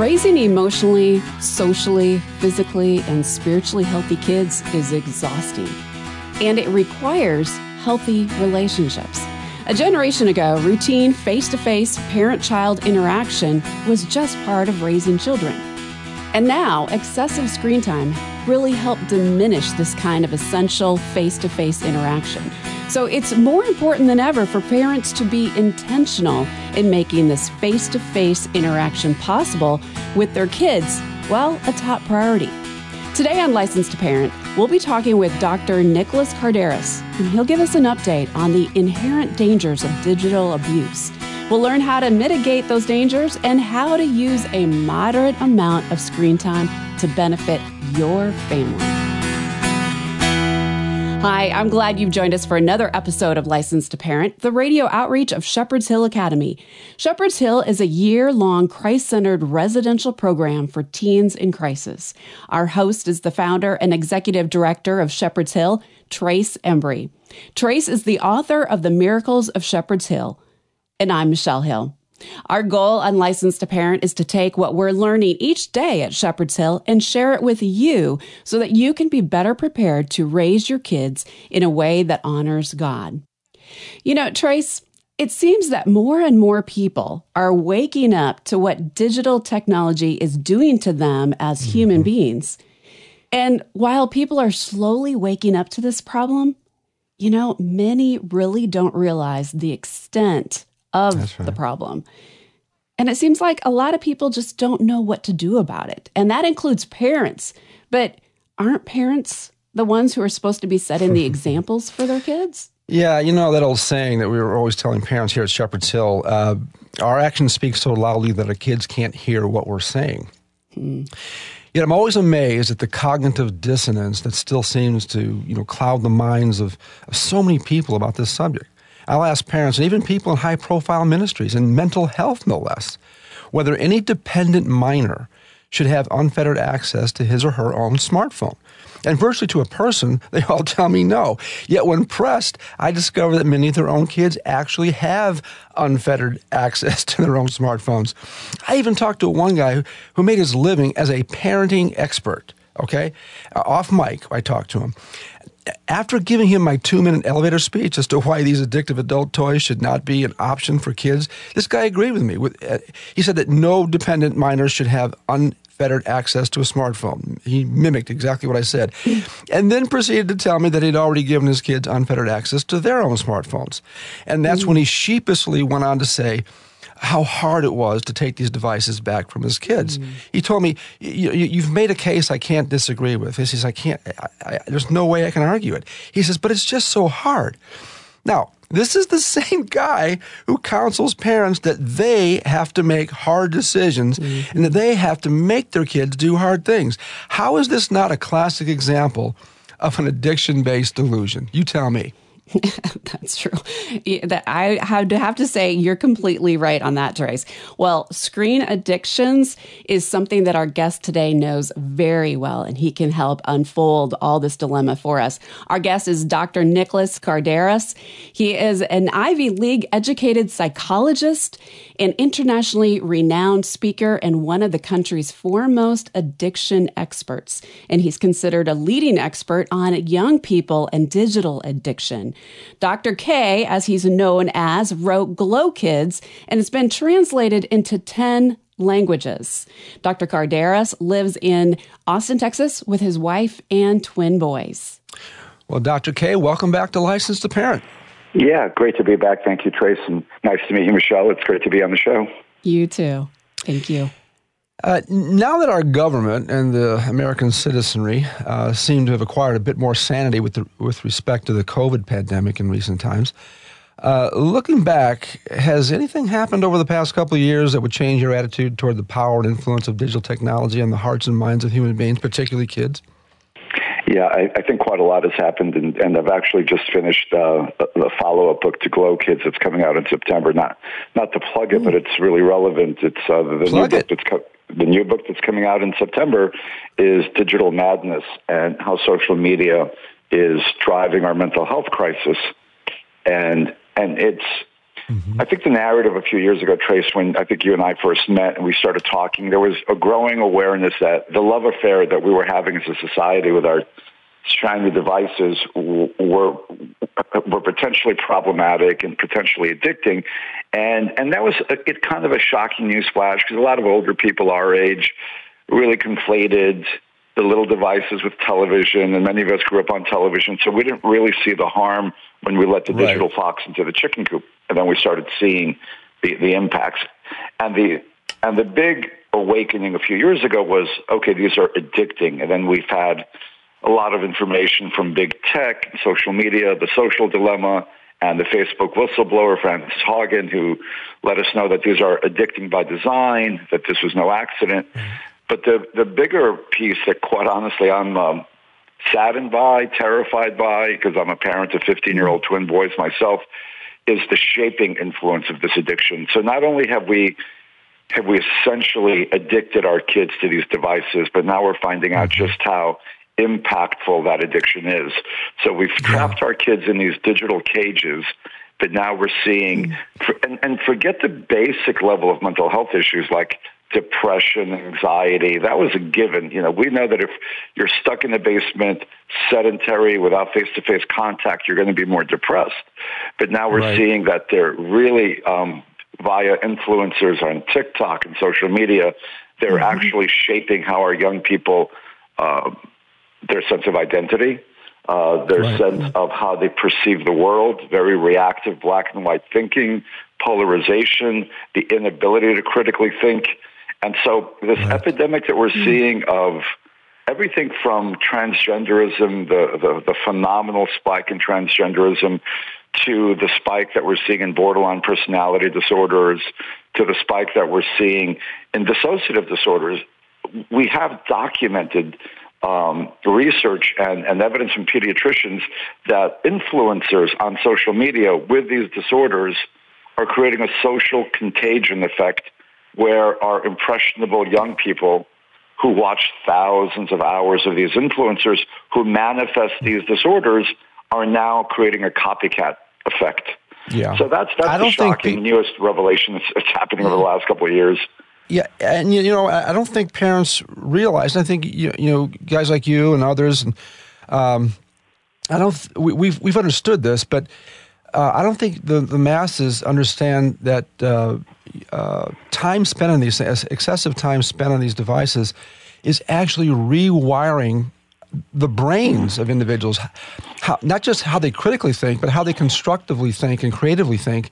Raising emotionally, socially, physically, and spiritually healthy kids is exhausting, and it requires healthy relationships. A generation ago, routine face to face parent child interaction was just part of raising children. And now, excessive screen time really helped diminish this kind of essential face to face interaction. So it's more important than ever for parents to be intentional in making this face to face interaction possible with their kids, well, a top priority. Today on Licensed to Parent, we'll be talking with Dr. Nicholas Kardaras, and he'll give us an update on the inherent dangers of digital abuse. We'll learn how to mitigate those dangers and how to use a moderate amount of screen time to benefit your family. Hi, I'm glad you've joined us for another episode of Licensed to Parent, the radio outreach of Shepherd's Hill Academy. Shepherd's Hill is a year long Christ centered residential program for teens in crisis. Our host is the founder and executive director of Shepherd's Hill, Trace Embry. Trace is the author of The Miracles of Shepherd's Hill. And I'm Michelle Hill. Our goal on Licensed to Parent is to take what we're learning each day at Shepherd's Hill and share it with you so that you can be better prepared to raise your kids in a way that honors God. You know, Trace, it seems that more and more people are waking up to what digital technology is doing to them as mm-hmm. human beings. And while people are slowly waking up to this problem, you know, many really don't realize the extent of right. the problem. And it seems like a lot of people just don't know what to do about it. And that includes parents. But aren't parents the ones who are supposed to be setting the examples for their kids? Yeah, you know that old saying that we were always telling parents here at Shepherd's Hill uh, our actions speak so loudly that our kids can't hear what we're saying. Hmm. Yet I'm always amazed at the cognitive dissonance that still seems to, you know, cloud the minds of, of so many people about this subject. I'll ask parents and even people in high profile ministries and mental health, no less, whether any dependent minor should have unfettered access to his or her own smartphone. And virtually to a person, they all tell me no. Yet when pressed, I discover that many of their own kids actually have unfettered access to their own smartphones. I even talked to one guy who made his living as a parenting expert. Okay? Uh, off mic, I talked to him after giving him my two minute elevator speech as to why these addictive adult toys should not be an option for kids, this guy agreed with me. Uh, he said that no dependent minors should have unfettered access to a smartphone. He mimicked exactly what I said. and then proceeded to tell me that he'd already given his kids unfettered access to their own smartphones. And that's when he sheepishly went on to say, how hard it was to take these devices back from his kids. Mm. He told me, "You've made a case I can't disagree with." He says, "I can't. I, I, there's no way I can argue it." He says, "But it's just so hard." Now, this is the same guy who counsels parents that they have to make hard decisions mm-hmm. and that they have to make their kids do hard things. How is this not a classic example of an addiction based delusion? You tell me. That's true. That I have to say you're completely right on that, Trace. Well, screen addictions is something that our guest today knows very well, and he can help unfold all this dilemma for us. Our guest is Dr. Nicholas Kardaras. He is an Ivy League educated psychologist, an internationally renowned speaker, and one of the country's foremost addiction experts. And he's considered a leading expert on young people and digital addiction. Dr. K, as he's known as, wrote Glow Kids and it's been translated into 10 languages. Dr. Kardaras lives in Austin, Texas with his wife and twin boys. Well, Dr. K, welcome back to License to Parent. Yeah, great to be back. Thank you, Trace, and nice to meet you, Michelle. It's great to be on the show. You too. Thank you. Uh, now that our government and the American citizenry uh, seem to have acquired a bit more sanity with the, with respect to the COVID pandemic in recent times, uh, looking back, has anything happened over the past couple of years that would change your attitude toward the power and influence of digital technology on the hearts and minds of human beings, particularly kids? Yeah, I, I think quite a lot has happened, and, and I've actually just finished uh, the follow-up book to Glow Kids that's coming out in September. Not not to plug it, mm. but it's really relevant. It's uh, the plug new it. book that's co- the new book that's coming out in September is Digital Madness and how social media is driving our mental health crisis, and and it's Mm-hmm. I think the narrative a few years ago, Trace, when I think you and I first met and we started talking, there was a growing awareness that the love affair that we were having as a society with our shiny devices were were potentially problematic and potentially addicting, and and that was a, it kind of a shocking news flash because a lot of older people our age really conflated the little devices with television, and many of us grew up on television, so we didn't really see the harm when we let the right. digital fox into the chicken coop, and then we started seeing the, the impacts. And the and the big awakening a few years ago was okay, these are addicting, and then we've had a lot of information from big tech, social media, the social dilemma, and the Facebook whistleblower Frances Haugen, who let us know that these are addicting by design, that this was no accident. Mm-hmm. But the the bigger piece that, quite honestly, I'm um, saddened by, terrified by, because I'm a parent of 15 year old twin boys myself, is the shaping influence of this addiction. So not only have we have we essentially addicted our kids to these devices, but now we're finding out mm-hmm. just how impactful that addiction is. So we've trapped our kids in these digital cages, but now we're seeing, mm. and, and forget the basic level of mental health issues like depression, anxiety. That was a given. You know, we know that if you're stuck in the basement, sedentary, without face-to-face contact, you're going to be more depressed. But now we're right. seeing that they're really um, via influencers on TikTok and social media. They're mm-hmm. actually shaping how our young people, uh, their sense of identity, uh, their right. sense of how they perceive the world, very reactive black and white thinking, polarization, the inability to critically think. And so this right. epidemic that we're hmm. seeing of everything from transgenderism, the, the, the, phenomenal spike in transgenderism, to the spike that we're seeing in borderline personality disorders, to the spike that we're seeing in dissociative disorders, we have documented um, research and, and evidence from pediatricians that influencers on social media with these disorders are creating a social contagion effect where our impressionable young people who watch thousands of hours of these influencers who manifest these disorders are now creating a copycat effect. Yeah. So that's that's I the shocking pe- newest revelation that's, happening over the last couple of years. Yeah, and you know, I don't think parents realize. I think you, you know, guys like you and others, and um, I don't. We, we've we've understood this, but uh, I don't think the, the masses understand that uh, uh, time spent on these excessive time spent on these devices is actually rewiring the brains of individuals, how, not just how they critically think, but how they constructively think and creatively think.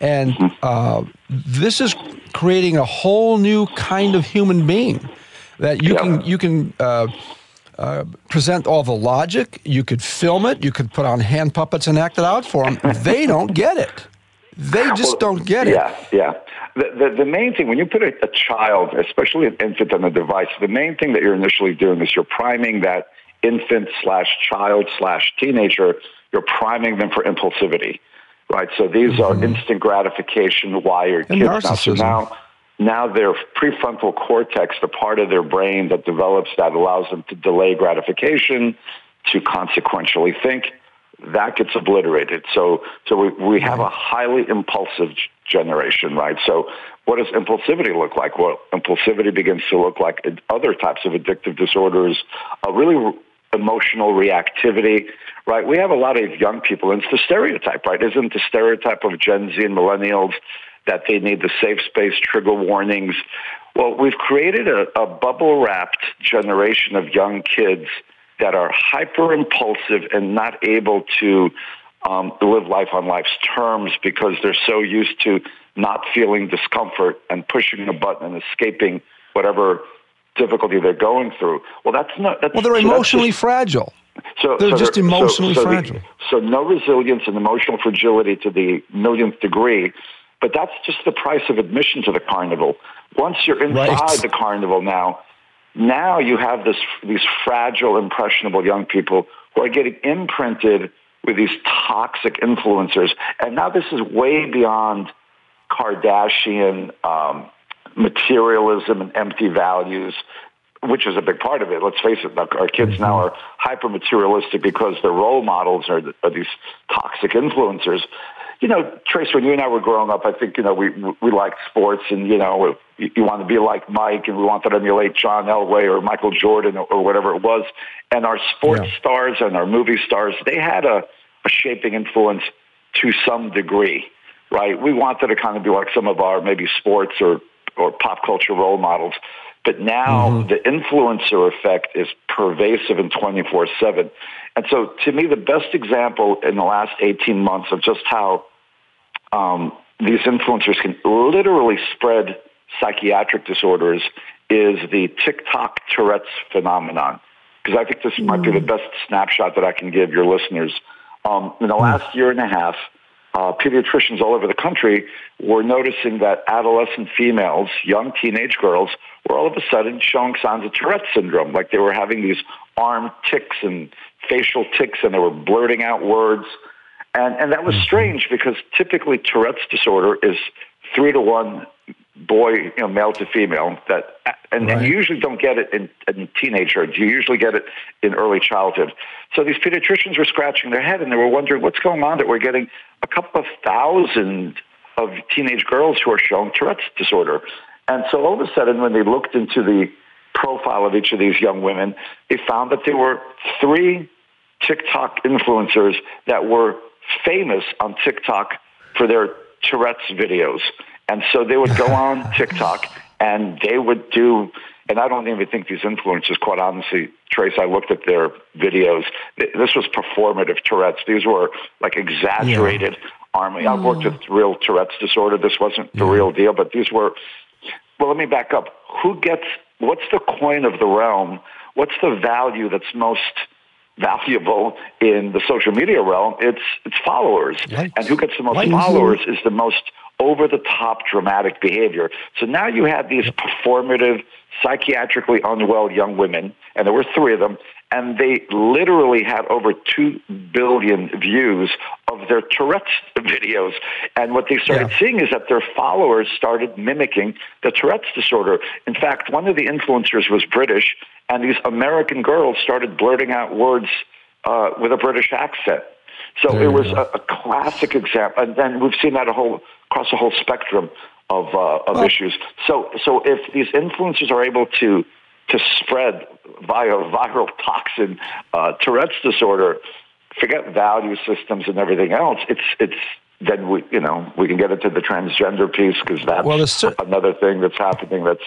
And uh, this is creating a whole new kind of human being that you yeah. can you can uh, uh, present all the logic. You could film it. You could put on hand puppets and act it out for them. they don't get it. They just well, don't get it. Yeah, yeah. The, the, the, main thing, when you put a, a child, especially an infant on a device, the main thing that you're initially doing is you're priming that infant slash child slash teenager, you're priming them for impulsivity, right? So these mm-hmm. are instant gratification wired and kids. Now, so now now their prefrontal cortex, the part of their brain that develops that allows them to delay gratification, to consequentially think, that gets obliterated. So, so we, we have a highly impulsive generation, right? So what does impulsivity look like? Well, impulsivity begins to look like other types of addictive disorders, a really emotional reactivity, right? We have a lot of young people, and it's the stereotype, right? Isn't the stereotype of Gen Z and millennials that they need the safe space trigger warnings. Well, we've created a, a bubble wrapped generation of young kids that are hyper impulsive and not able to um, live life on life's terms because they're so used to not feeling discomfort and pushing a button and escaping whatever difficulty they're going through. Well, that's not. That's, well, they're emotionally just, fragile. So they're so just they're, emotionally so, so fragile. The, so no resilience and emotional fragility to the millionth degree. But that's just the price of admission to the carnival. Once you're inside right. the carnival now, now you have this, these fragile, impressionable young people who are getting imprinted with these toxic influencers. And now this is way beyond Kardashian um, materialism and empty values, which is a big part of it. Let's face it, our kids now are hyper materialistic because their role models are, are these toxic influencers you know, Trace, when you and I were growing up, I think, you know, we, we liked sports and, you know, you, you want to be like Mike and we wanted to emulate John Elway or Michael Jordan or, or whatever it was. And our sports yeah. stars and our movie stars, they had a, a shaping influence to some degree, right? We wanted to kind of be like some of our maybe sports or, or pop culture role models. But now mm-hmm. the influencer effect is pervasive and 24 7. And so to me, the best example in the last 18 months of just how um, these influencers can literally spread psychiatric disorders is the TikTok Tourette's phenomenon. Because I think this mm. might be the mm. best snapshot that I can give your listeners. Um, in the mm. last year and a half, uh, pediatricians all over the country were noticing that adolescent females, young teenage girls, were all of a sudden showing signs of Tourette syndrome, like they were having these arm tics and facial tics, and they were blurting out words. And, and that was mm-hmm. strange because typically Tourette's disorder is three to one boy, you know, male to female. That and, right. and you usually don't get it in, in teenagehood. You usually get it in early childhood. So these pediatricians were scratching their head and they were wondering what's going on that we're getting a couple of thousand of teenage girls who are showing Tourette's disorder. And so all of a sudden, when they looked into the profile of each of these young women, they found that there were three TikTok influencers that were famous on TikTok for their Tourette's videos. And so they would go on TikTok and they would do, and I don't even think these influencers, quite honestly, Trace, I looked at their videos. This was performative Tourette's. These were like exaggerated yeah. army. I've worked with mm. real Tourette's disorder. This wasn't the real deal, but these were, well, let me back up. Who gets, what's the coin of the realm? What's the value that's most valuable in the social media realm? It's, it's followers. And who gets the most followers is the most over the top dramatic behavior. So now you have these performative, psychiatrically unwell young women, and there were three of them, and they literally had over 2 billion views of their Tourette's videos. And what they started yeah. seeing is that their followers started mimicking the Tourette's disorder. In fact, one of the influencers was British, and these American girls started blurting out words uh, with a British accent. So there it was a, a, classic example, and then we've seen that a whole across a whole spectrum of uh, of well, issues. So so if these influencers are able to to spread via viral toxin uh, Tourette's disorder, forget value systems and everything else. It's it's then we you know we can get into the transgender piece because that's well, cer- another thing that's happening. That's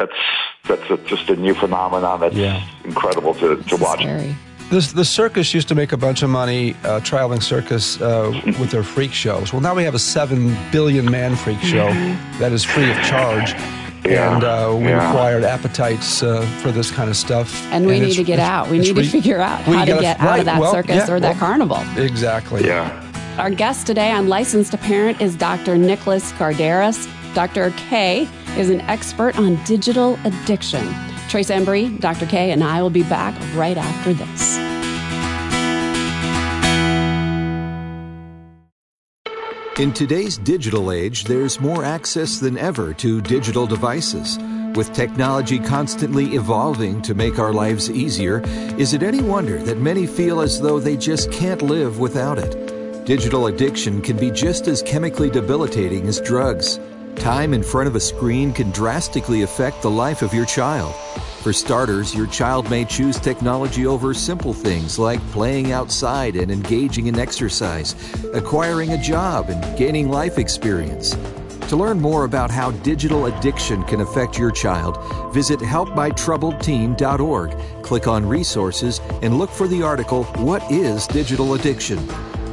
that's that's a, just a new phenomenon that's yeah. incredible to, to watch. Scary. This, the circus used to make a bunch of money uh, traveling circus uh, with their freak shows. Well, now we have a seven billion man freak show that is free of charge. Yeah, and uh, we yeah. acquired appetites uh, for this kind of stuff. And we and need to get out. We need re- to figure out how to get out of that well, circus yeah, or that well, carnival. Exactly. Yeah. Our guest today on Licensed to Parent is Dr. Nicholas Kardaras. Dr. K is an expert on digital addiction. Trace Embry, Dr. K, and I will be back right after this. In today's digital age, there's more access than ever to digital devices. With technology constantly evolving to make our lives easier, is it any wonder that many feel as though they just can't live without it? Digital addiction can be just as chemically debilitating as drugs. Time in front of a screen can drastically affect the life of your child. For starters, your child may choose technology over simple things like playing outside and engaging in exercise, acquiring a job, and gaining life experience. To learn more about how digital addiction can affect your child, visit helpmytroubledteen.org, click on resources, and look for the article, What is Digital Addiction?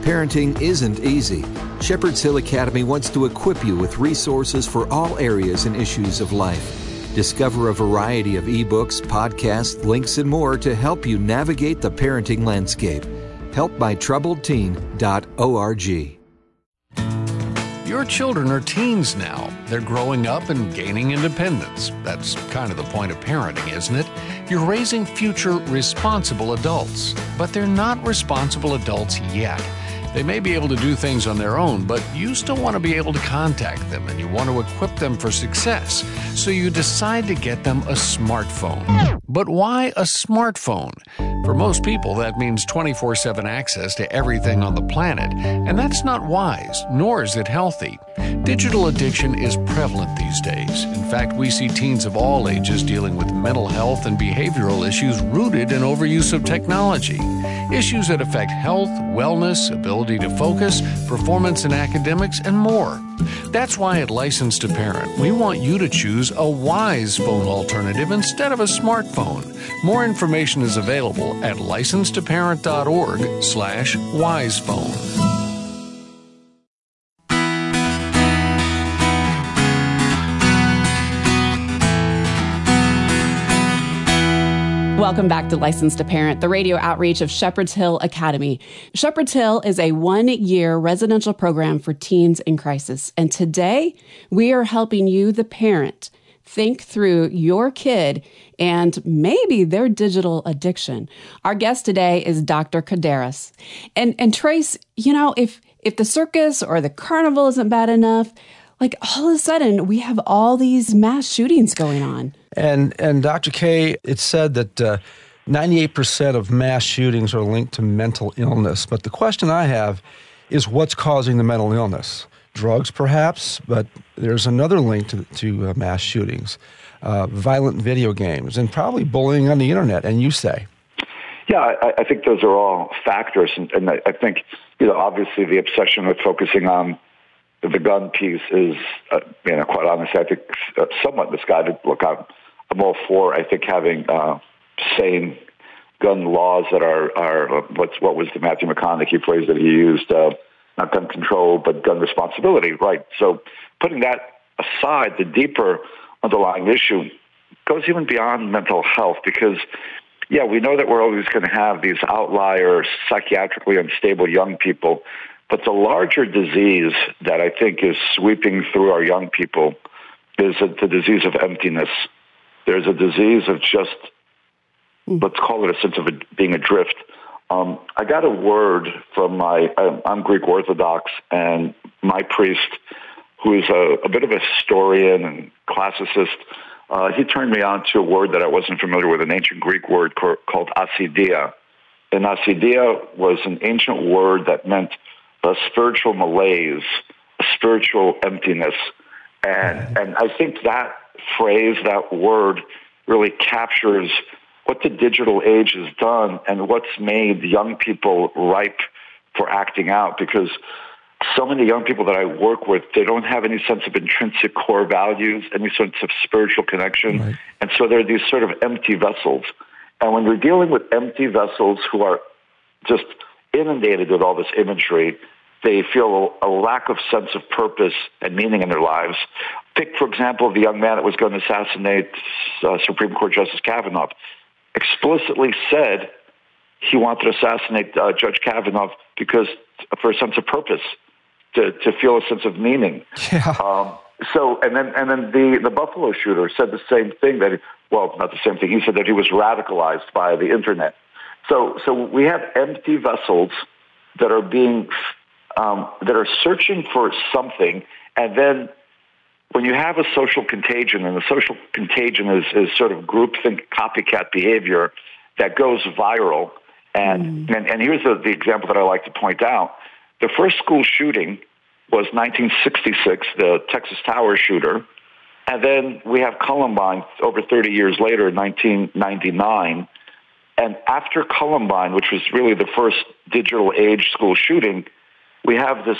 Parenting isn't easy. Shepherd's Hill Academy wants to equip you with resources for all areas and issues of life. Discover a variety of ebooks, podcasts, links, and more to help you navigate the parenting landscape. HelpMyTroubledTeen.org. Your children are teens now. They're growing up and gaining independence. That's kind of the point of parenting, isn't it? You're raising future responsible adults, but they're not responsible adults yet. They may be able to do things on their own, but you still want to be able to contact them and you want to equip them for success. So you decide to get them a smartphone. But why a smartphone? For most people, that means 24 7 access to everything on the planet, and that's not wise, nor is it healthy. Digital addiction is prevalent these days. In fact, we see teens of all ages dealing with mental health and behavioral issues rooted in overuse of technology. Issues that affect health, wellness, ability to focus, performance in academics, and more. That's why at Licensed to Parent, we want you to choose a wise phone alternative instead of a smartphone. More information is available at licensedtoparent.org slash wisephone. Welcome back to Licensed to Parent, the radio outreach of Shepherd's Hill Academy. Shepherd's Hill is a one year residential program for teens in crisis. And today we are helping you, the parent, think through your kid and maybe their digital addiction. Our guest today is Dr. Kardaras. And, and Trace, you know, if, if the circus or the carnival isn't bad enough, like all of a sudden we have all these mass shootings going on. And and Dr. K, it's said that uh, 98% of mass shootings are linked to mental illness. But the question I have is what's causing the mental illness? Drugs, perhaps, but there's another link to, to uh, mass shootings uh, violent video games, and probably bullying on the internet. And you say? Yeah, I, I think those are all factors. And, and I, I think, you know, obviously the obsession with focusing on the gun piece is, uh, you know, quite honestly, I think uh, somewhat misguided. Look, I'm, I'm all for, I think, having uh, sane gun laws that are, are uh, what's, what was the Matthew McConaughey phrase that he used, uh, not gun control, but gun responsibility, right? So putting that aside, the deeper underlying issue goes even beyond mental health because yeah, we know that we're always going to have these outlier, psychiatrically unstable young people but the larger disease that I think is sweeping through our young people is the disease of emptiness. There's a disease of just, hmm. let's call it a sense of being adrift. Um, I got a word from my, I'm Greek Orthodox, and my priest, who is a, a bit of a historian and classicist, uh, he turned me on to a word that I wasn't familiar with, an ancient Greek word called acedia. And acedia was an ancient word that meant a spiritual malaise, a spiritual emptiness. And, and I think that phrase, that word, really captures what the digital age has done and what's made young people ripe for acting out because so many young people that I work with, they don't have any sense of intrinsic core values, any sense of spiritual connection. Right. And so they're these sort of empty vessels. And when you're dealing with empty vessels who are just inundated with all this imagery, they feel a lack of sense of purpose and meaning in their lives. Pick, for example, the young man that was going to assassinate uh, Supreme Court Justice Kavanaugh. Explicitly said he wanted to assassinate uh, Judge Kavanaugh because for a sense of purpose, to, to feel a sense of meaning. Yeah. Um, so, and then and then the the Buffalo shooter said the same thing that he, well, not the same thing. He said that he was radicalized by the internet. So, so we have empty vessels that are being um, that are searching for something, and then when you have a social contagion, and the social contagion is, is sort of groupthink copycat behavior that goes viral. And, mm. and, and here's the, the example that I like to point out. The first school shooting was 1966, the Texas Tower shooter. And then we have Columbine over 30 years later, 1999. And after Columbine, which was really the first digital age school shooting, we have this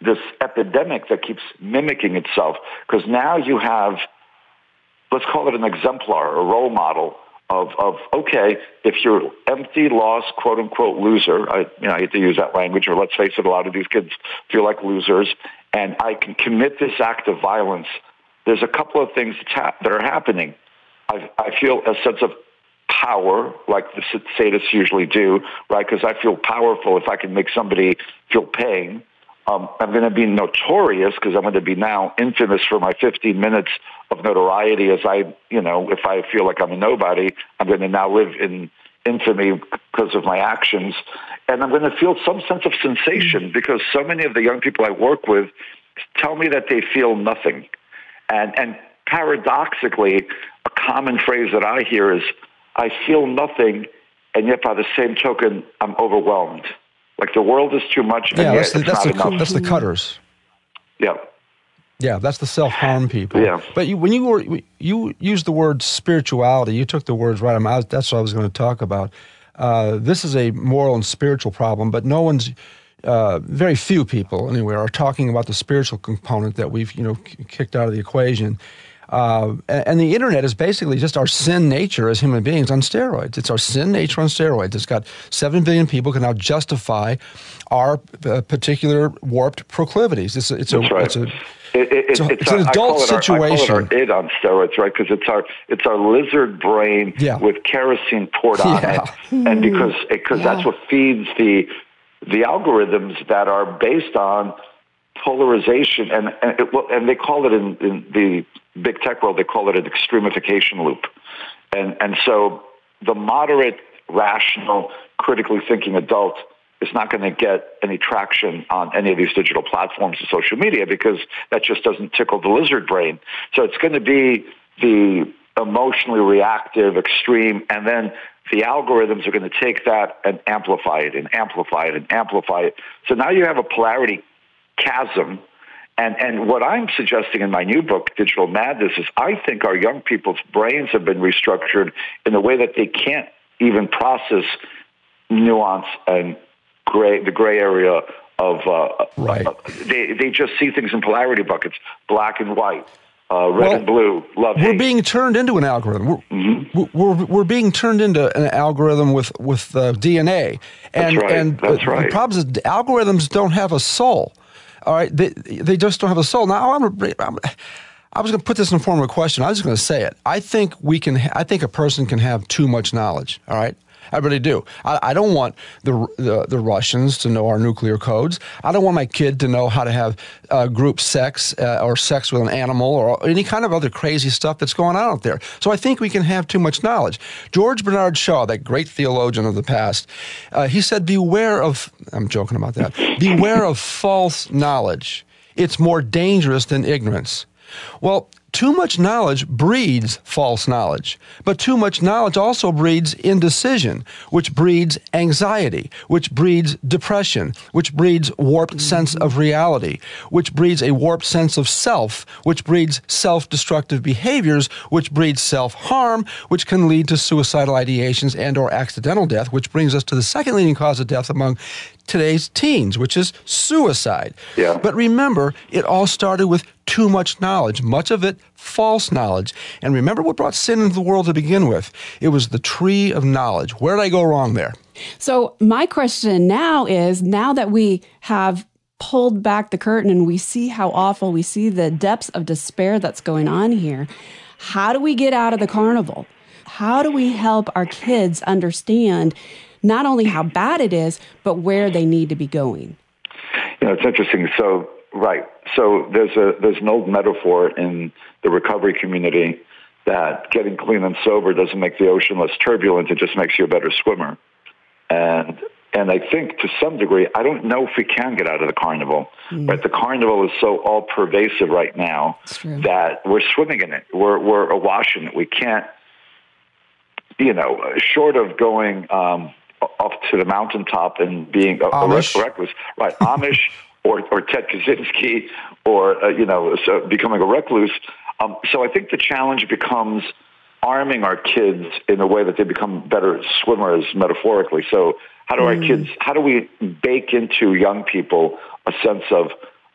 this epidemic that keeps mimicking itself because now you have let's call it an exemplar, a role model of, of okay, if you're empty, lost, quote unquote loser, I, you know, I hate to use that language, or let's face it, a lot of these kids feel like losers, and I can commit this act of violence. There's a couple of things that are happening. I, I feel a sense of power, like the sadists usually do, right? Because I feel powerful if I can make somebody feel pain. Um, I'm going to be notorious because I'm going to be now infamous for my 15 minutes of notoriety. As I, you know, if I feel like I'm a nobody, I'm going to now live in infamy because of my actions. And I'm going to feel some sense of sensation because so many of the young people I work with tell me that they feel nothing. And, and paradoxically, a common phrase that I hear is, I feel nothing, and yet by the same token, I'm overwhelmed. Like the world is too much. Yeah, that's the, that's, the, that's the cutters. Yeah. Yeah, that's the self harm people. Yeah. But you, when you were you used the word spirituality, you took the words right. I mean, that's what I was going to talk about. Uh, this is a moral and spiritual problem, but no one's. Uh, very few people, anyway, are talking about the spiritual component that we've, you know, kicked out of the equation. Uh, and the internet is basically just our sin nature as human beings on steroids. It's our sin nature on steroids. It's got 7 billion people can now justify our uh, particular warped proclivities. It's, it's, a, right. it's a, it, it, it's, a, it's, it's an adult situation. Our, I call it our id on steroids, right? Because it's our it's our lizard brain yeah. with kerosene poured on yeah. it, and because because yeah. that's what feeds the the algorithms that are based on polarization, and and, it, and they call it in, in the big tech world they call it an extremification loop, and and so the moderate, rational, critically thinking adult is not going to get any traction on any of these digital platforms and social media because that just doesn't tickle the lizard brain. So it's going to be the emotionally reactive, extreme, and then the algorithms are going to take that and amplify it and amplify it and amplify it. So now you have a polarity chasm. And, and what I'm suggesting in my new book, Digital Madness, is I think our young people's brains have been restructured in a way that they can't even process nuance and gray, the gray area of, uh, right. Uh, they, they just see things in polarity buckets, black and white. Uh, red well, and blue, love. We're hate. being turned into an algorithm. We're, mm-hmm. we're, we're, being turned into an algorithm with with uh, DNA. And, That's right. And That's right. the problem is algorithms don't have a soul. All right, they they just don't have a soul. Now I'm. I'm I was going to put this in the form of a question. I was just going to say it. I think we can. I think a person can have too much knowledge. All right. I really do. I, I don't want the, the, the Russians to know our nuclear codes. I don't want my kid to know how to have uh, group sex uh, or sex with an animal or any kind of other crazy stuff that's going on out there. So I think we can have too much knowledge. George Bernard Shaw, that great theologian of the past, uh, he said, "Beware of." I'm joking about that. Beware of false knowledge. It's more dangerous than ignorance. Well, too much knowledge breeds false knowledge, but too much knowledge also breeds indecision, which breeds anxiety, which breeds depression, which breeds warped sense of reality, which breeds a warped sense of self, which breeds self-destructive behaviors, which breeds self-harm, which can lead to suicidal ideations and or accidental death, which brings us to the second leading cause of death among today's teens, which is suicide. Yeah. But remember, it all started with too much knowledge, much of it false knowledge. And remember what brought sin into the world to begin with? It was the tree of knowledge. Where did I go wrong there? So, my question now is now that we have pulled back the curtain and we see how awful, we see the depths of despair that's going on here, how do we get out of the carnival? How do we help our kids understand not only how bad it is, but where they need to be going? You know, it's interesting. So, right. So there's a there's an old metaphor in the recovery community that getting clean and sober doesn't make the ocean less turbulent; it just makes you a better swimmer. And and I think to some degree, I don't know if we can get out of the carnival. Mm. But the carnival is so all pervasive right now that we're swimming in it. We're we're awash in it. We can't, you know, short of going um, up to the mountaintop and being a, a reckless, right? Amish or, or Ted Kaczynski or, uh, you know, so becoming a recluse. Um, so I think the challenge becomes arming our kids in a way that they become better swimmers metaphorically. So how do mm. our kids, how do we bake into young people a sense of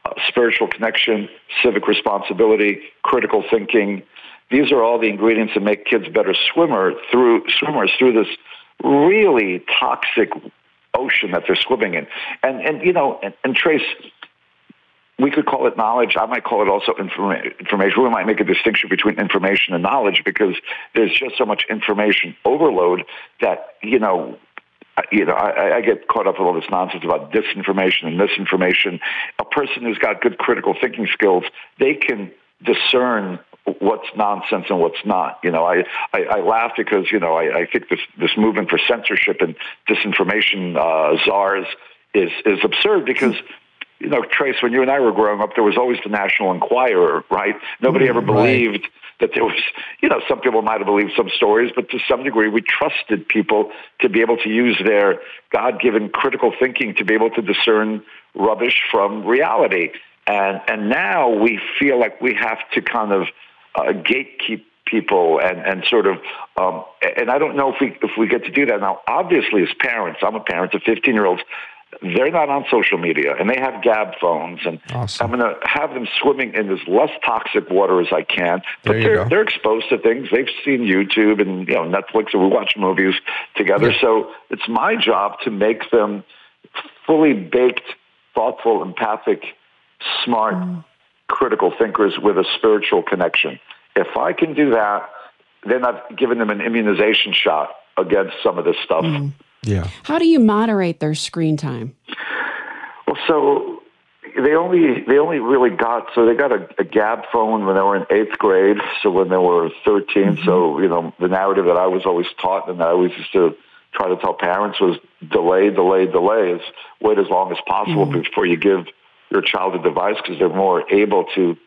uh, spiritual connection, civic responsibility, critical thinking? These are all the ingredients that make kids better swimmer through swimmers through this really toxic ocean that they're swimming in. And, and you know, and, and Trace, we could call it knowledge. I might call it also informa- information. We might make a distinction between information and knowledge because there's just so much information overload that, you know, you know, I, I get caught up with all this nonsense about disinformation and misinformation. A person who's got good critical thinking skills, they can discern what's nonsense and what's not. You know, I, I, I laugh because, you know, I, I think this, this movement for censorship and disinformation uh, czars is, is absurd because you know, Trace, when you and I were growing up, there was always the National Enquirer, right? Nobody mm, ever believed right. that there was, you know, some people might have believed some stories, but to some degree, we trusted people to be able to use their God given critical thinking to be able to discern rubbish from reality. And, and now we feel like we have to kind of uh, gatekeep people and, and sort of um, and I don't know if we if we get to do that now. Obviously, as parents, I'm a parent of 15 year olds they're not on social media and they have Gabb phones and awesome. i'm going to have them swimming in as less toxic water as i can but they're they're exposed to things they've seen youtube and you know netflix and we watch movies together yeah. so it's my job to make them fully baked thoughtful empathic smart mm. Critical thinkers with a spiritual connection if i can do that then i've given them an immunization shot against some of this stuff mm yeah. How do you moderate their screen time? Well, so they only they only really got so they got a, a Gabb phone when they were in eighth grade. So when they were 13 mm-hmm. so you know the narrative that I was always taught and that I always used to try to tell parents was delay, delay, delay. Is wait as long as possible mm-hmm. before you give your child a device because they're more able to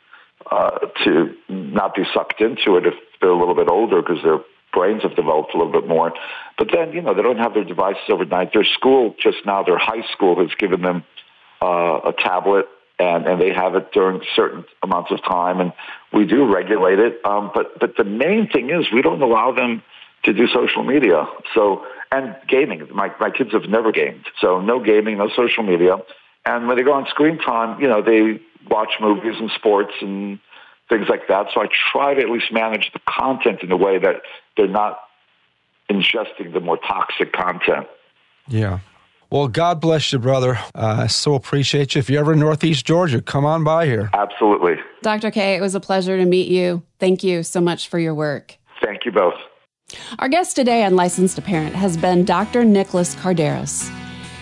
uh, to not be sucked into it if they're a little bit older because they're brains have developed a little bit more. But then, you know, they don't have their devices overnight. Their school just now, their high school has given them uh, a tablet and, and they have it during certain amounts of time and we do regulate it. Um, but, but the main thing is we don't allow them to do social media. So, and gaming. My, my kids have never gamed. So no gaming, no social media. And when they go on screen time, you know, they watch movies and sports and things like that. So I try to at least manage the content in a way that they're not ingesting the more toxic content. Yeah. Well, God bless you, brother. Uh, I so appreciate you. If you're ever in Northeast Georgia, come on by here. Absolutely. Dr. K, it was a pleasure to meet you. Thank you so much for your work. Thank you both. Our guest today on Licensed to Parent has been Dr. Nicholas Kardaras.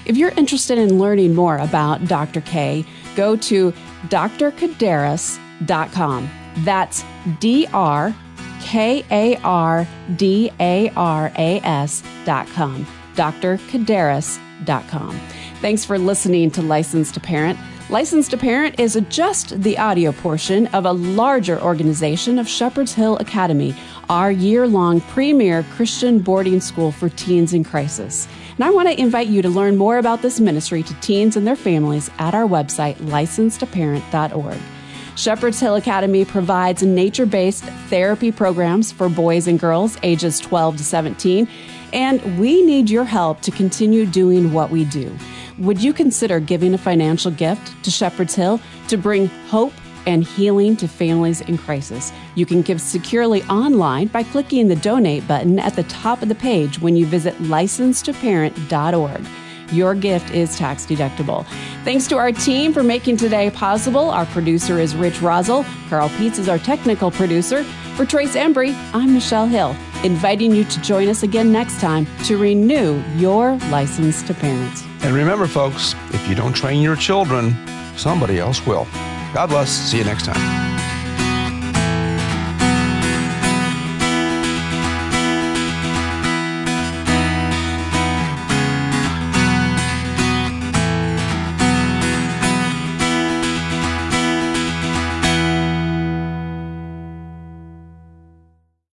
If you're interested in learning more about Dr. K, go to drkardaras.com. That's D R K A R D A R A S dot com. drkardaras.com. Thanks for listening to Licensed to Parent. Licensed to Parent is just the audio portion of a larger organization of Shepherd's Hill Academy, our year long premier Christian boarding school for teens in crisis. And I want to invite you to learn more about this ministry to teens and their families at our website, licensedtoparent.org. Shepherd's Hill Academy provides nature based therapy programs for boys and girls ages 12 to 17, and we need your help to continue doing what we do. Would you consider giving a financial gift to Shepherd's Hill to bring hope and healing to families in crisis? You can give securely online by clicking the donate button at the top of the page when you visit licensedtoparent.org. Your gift is tax deductible. Thanks to our team for making today possible. Our producer is Rich Rosell. Carl Peets is our technical producer. For Trace Embry, I'm Michelle Hill, inviting you to join us again next time to renew your license to parents. And remember, folks, if you don't train your children, somebody else will. God bless. See you next time.